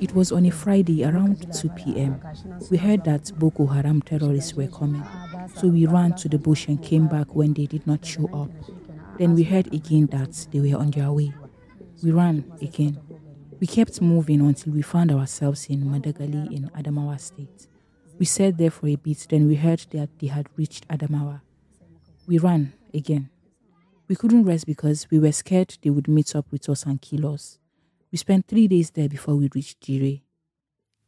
It was on a Friday around 2 p.m. We heard that Boko Haram terrorists were coming, so we ran to the bush and came back when they did not show up. Then we heard again that they were on their way. We ran again. We kept moving until we found ourselves in Madagali in Adamawa State. We sat there for a bit, then we heard that they had reached Adamawa. We ran again. We couldn't rest because we were scared they would meet up with us and kill us. We spent three days there before we reached Jire.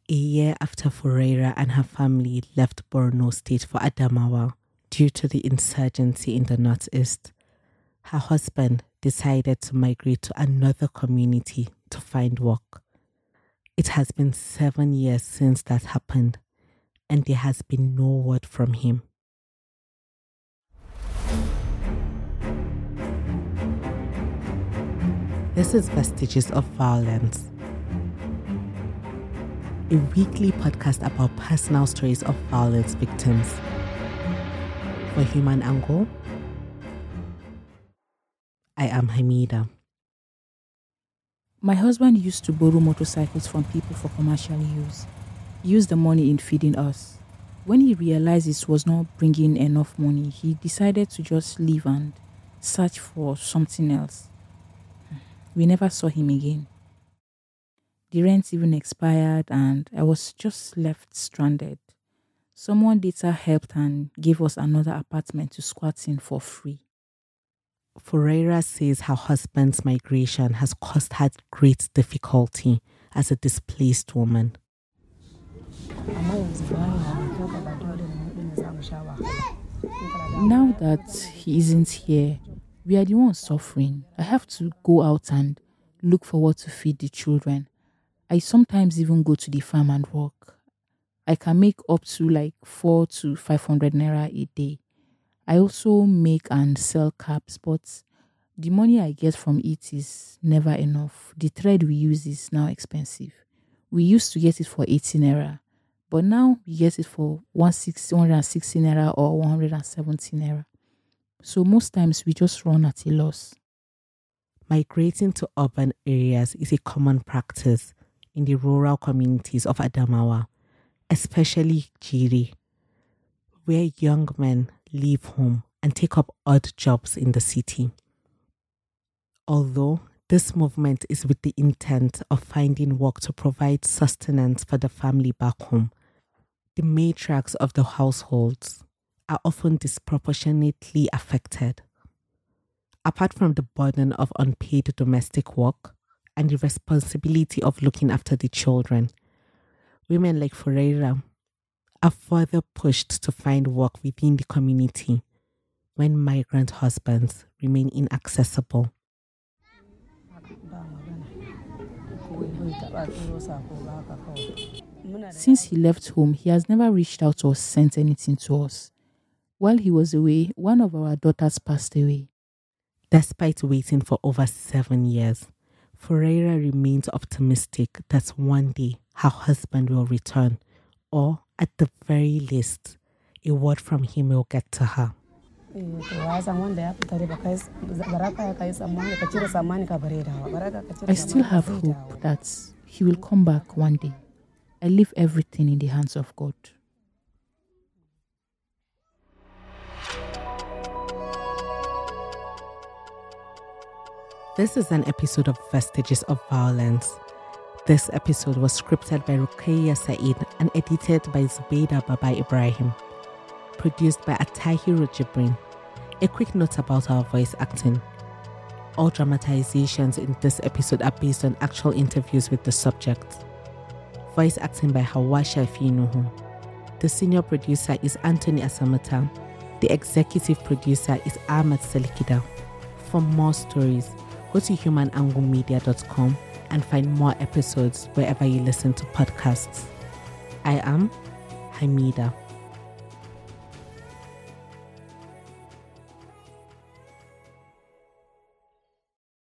A year after Ferreira and her family left Borno State for Adamawa due to the insurgency in the northeast, her husband decided to migrate to another community to find work. It has been seven years since that happened, and there has been no word from him. This is Vestiges of Violence, a weekly podcast about personal stories of violence victims. For HumAngle, I am Hamida. My husband used to borrow motorcycles from people for commercial use. He used the money in feeding us. When he realized it was not bringing enough money, he decided to just leave and search for something else. We never saw him again. The rent even expired, and I was just left stranded. Someone later helped and gave us another apartment to squat in for free. Ferreira says her husband's migration has caused her great difficulty as a displaced woman. Now that he isn't here, we are the ones suffering. I have to go out and look for what to feed the children. I sometimes even go to the farm and work. I can make up to like four to five hundred naira a day. I also make and sell caps, but the money I get from it is never enough. The thread we use is now expensive. We used to get it for 18 naira, but now we get it for 160 naira or 170 naira. So most times we just run at a loss. Migrating to urban areas is a common practice in the rural communities of Adamawa, especially Jiri, where young men leave home and take up odd jobs in the city. Although this movement is with the intent of finding work to provide sustenance for the family back home, the matriarchs of the households are often disproportionately affected. Apart from the burden of unpaid domestic work and the responsibility of looking after the children, women like Ferreira are further pushed to find work within the community when migrant husbands remain inaccessible. Since he left home, he has never reached out or sent anything to us. While he was away, one of our daughters passed away. Despite waiting for over seven years, Ferreira remains optimistic that one day her husband will return, or at the very least, a word from him will get to her. I still have hope that he will come back one day. I leave everything in the hands of God. This is an episode of Vestiges of Violence. This episode was scripted by Ruqayya Saeed and edited by Zubaida Baba Ibrahim. Produced by Atahiru Jibrin. A quick note about our voice acting. All dramatizations in this episode are based on actual interviews with the subject. Voice acting by Hawa Shafi Nuhu. The senior producer is Anthony Asamata. The executive producer is Ahmad Salkida. For more stories, go to humananglemedia.com and find more episodes wherever you listen to podcasts. I am Hamida.